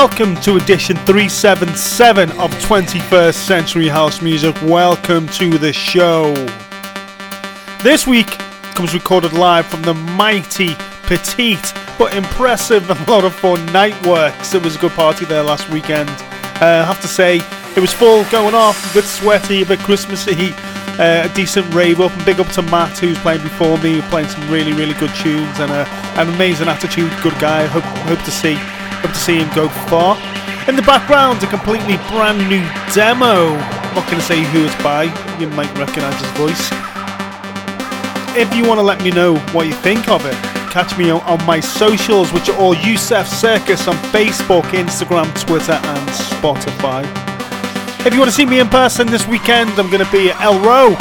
welcome to edition 377 of 21st Century House Music. Welcome to the show. This week comes recorded live from the mighty, petite, but impressive and a lot of fun Nightworks. It was a good party there last weekend. Uh, I have to say, it was full, going off, a bit sweaty, a bit Christmassy. Uh, a decent rave up and big up to Matt who's playing before me, playing some really, really good tunes and a, an amazing attitude, good guy. Hope, hope to see Hope to see him go far. In the background, a completely brand new demo. I'm not going to say who it's by, you might recognise his voice. If you want to let me know what you think of it, catch me on, on my socials, which are all Yousef Circus on Facebook, Instagram, Twitter, and Spotify. If you want to see me in person this weekend, I'm going to be at Elrow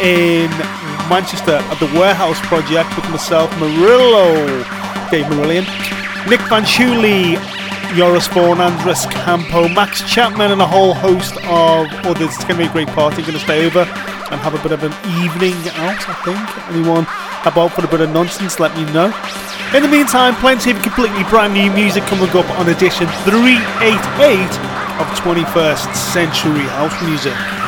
in Manchester at the Warehouse Project with myself, Murillo, Dave Marillion, Nic Fanciulli, Joris Voorn, Andres Campo, Max Chapman, and a whole host of others. It's going to be a great party. Going to stay over and have a bit of an evening out, I think. Anyone about for a bit of nonsense, let me know. In the meantime, plenty of completely brand new music coming up on edition 388 of 21st Century House Music.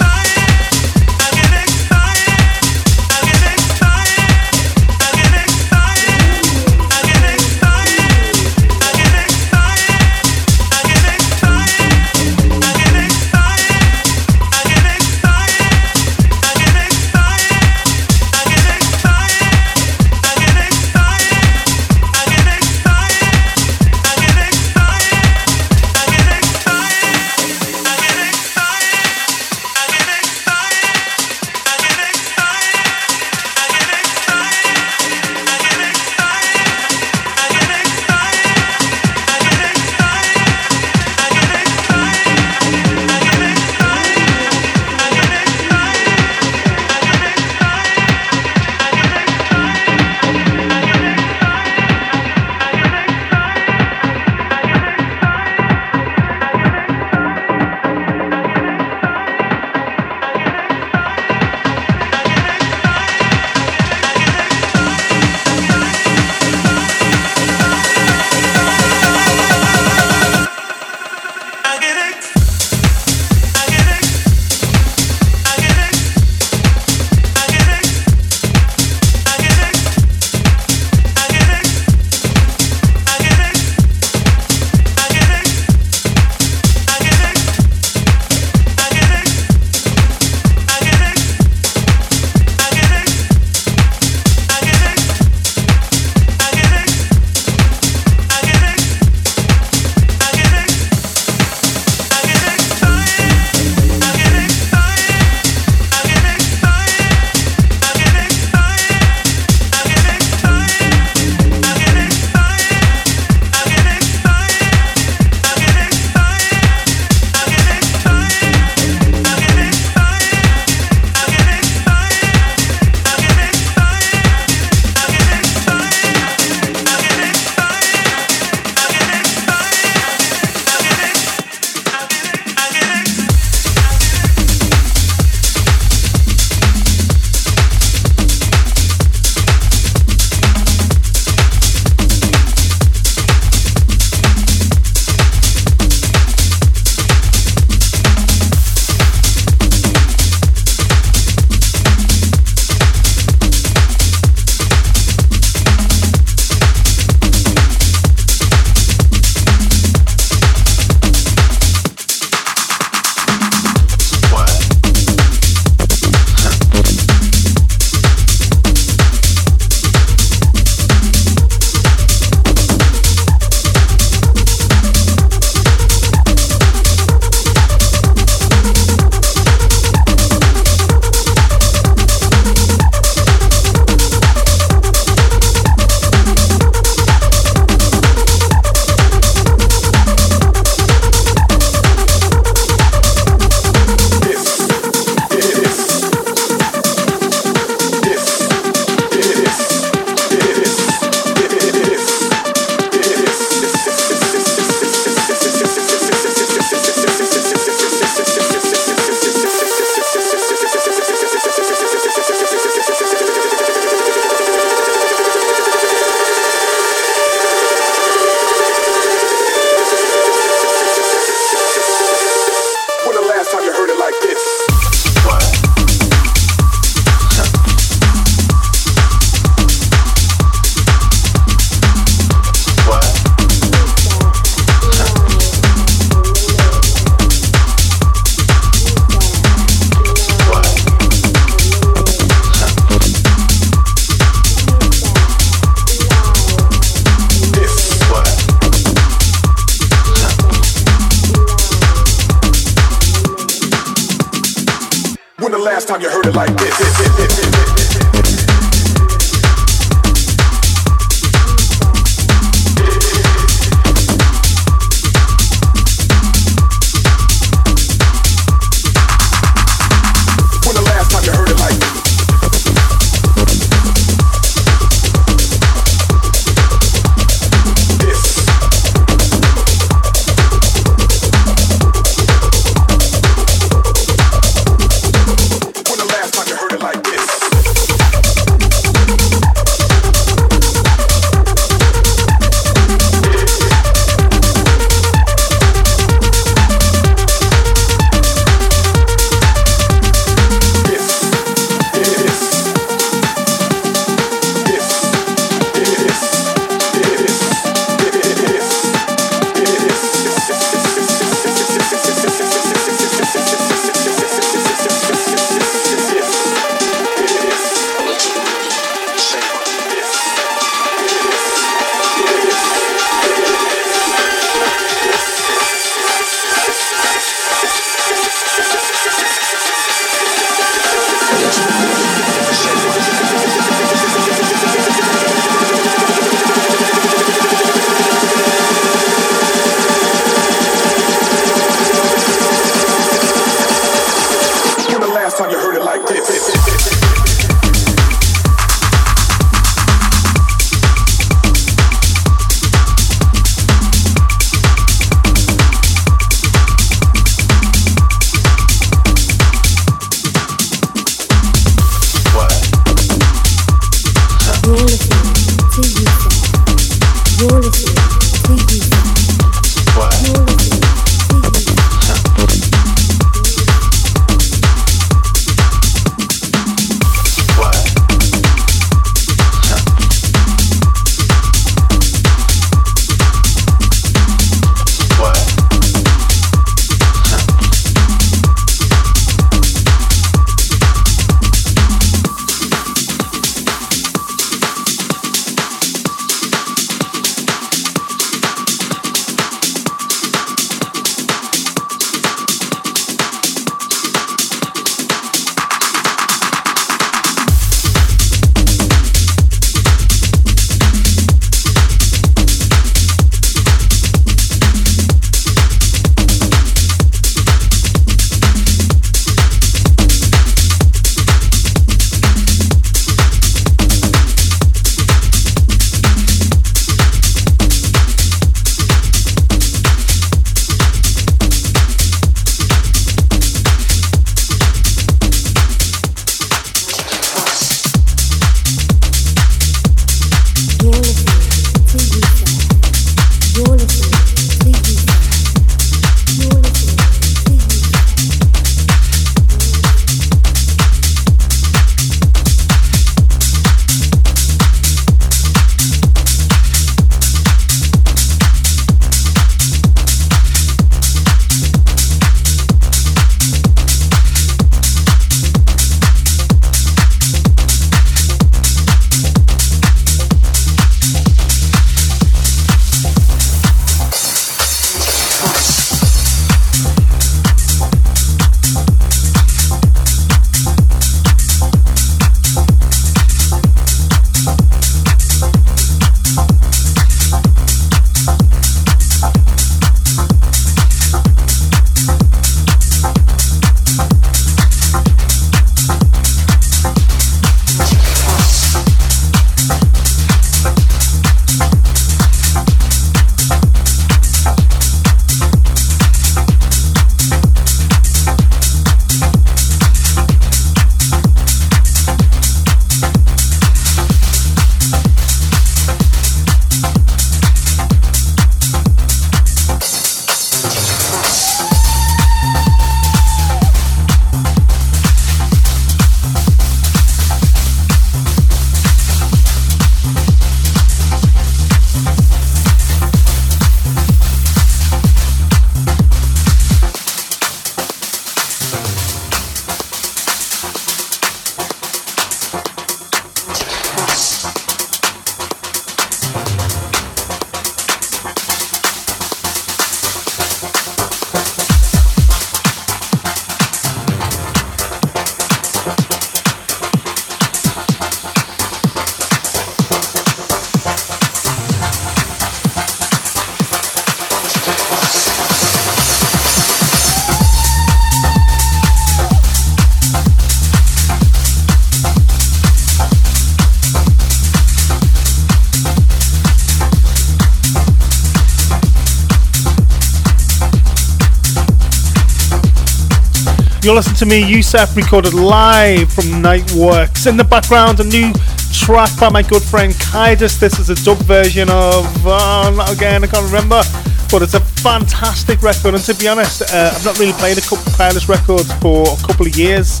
You'll listen to me, Yousef, recorded live from Nightworks. In the background, a new track by my good friend Kydus. This is a dub version of, not again, I can't remember, but it's a fantastic record. And to be honest, uh, I've not really played a couple Kydus records for a couple of years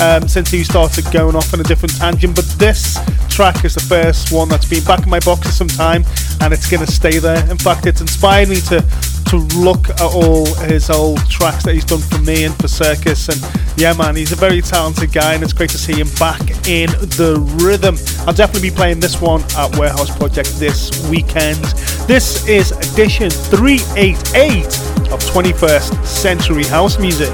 um, since he started going off on a different tangent. But this track is the first one that's been back in my box for some time, and it's going to stay there. In fact, it's inspired me to to look at all his old tracks that he's done for me and for Circus. And yeah, man, he's a very talented guy, and it's great to see him back in the rhythm. I'll definitely be playing this one at Warehouse Project this weekend. This is edition 388 of 21st Century House Music.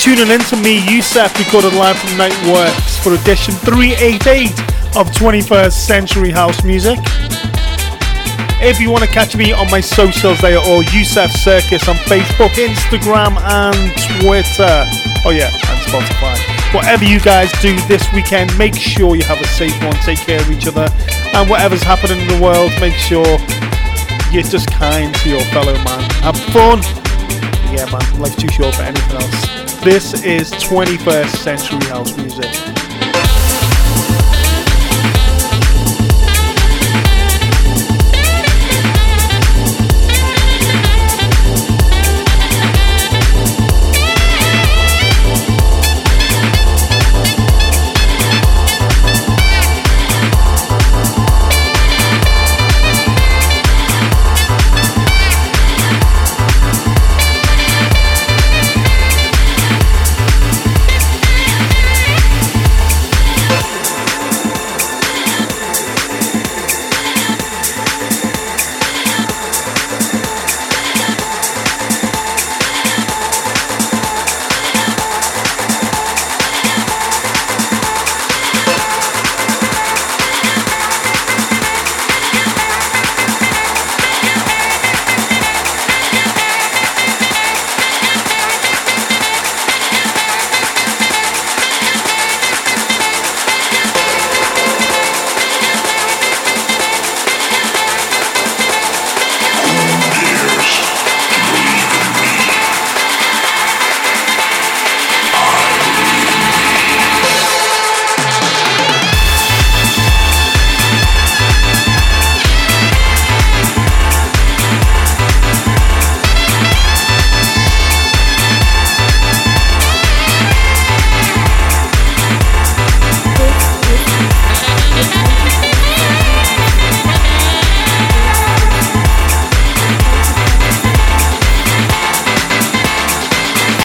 Tuning in to me, Yousef, recorded live from Nightworks for edition 388 of 21st Century House Music. If you want to catch me on my socials, they are all Yousef Circus on Facebook, Instagram, and Twitter. Oh, yeah, and Spotify. Whatever you guys do this weekend, make sure you have a safe one, take care of each other, and whatever's happening in the world, make sure you're just kind to your fellow man. Have fun. Yeah, man, life's too short for anything else. This is 21st Century House Music.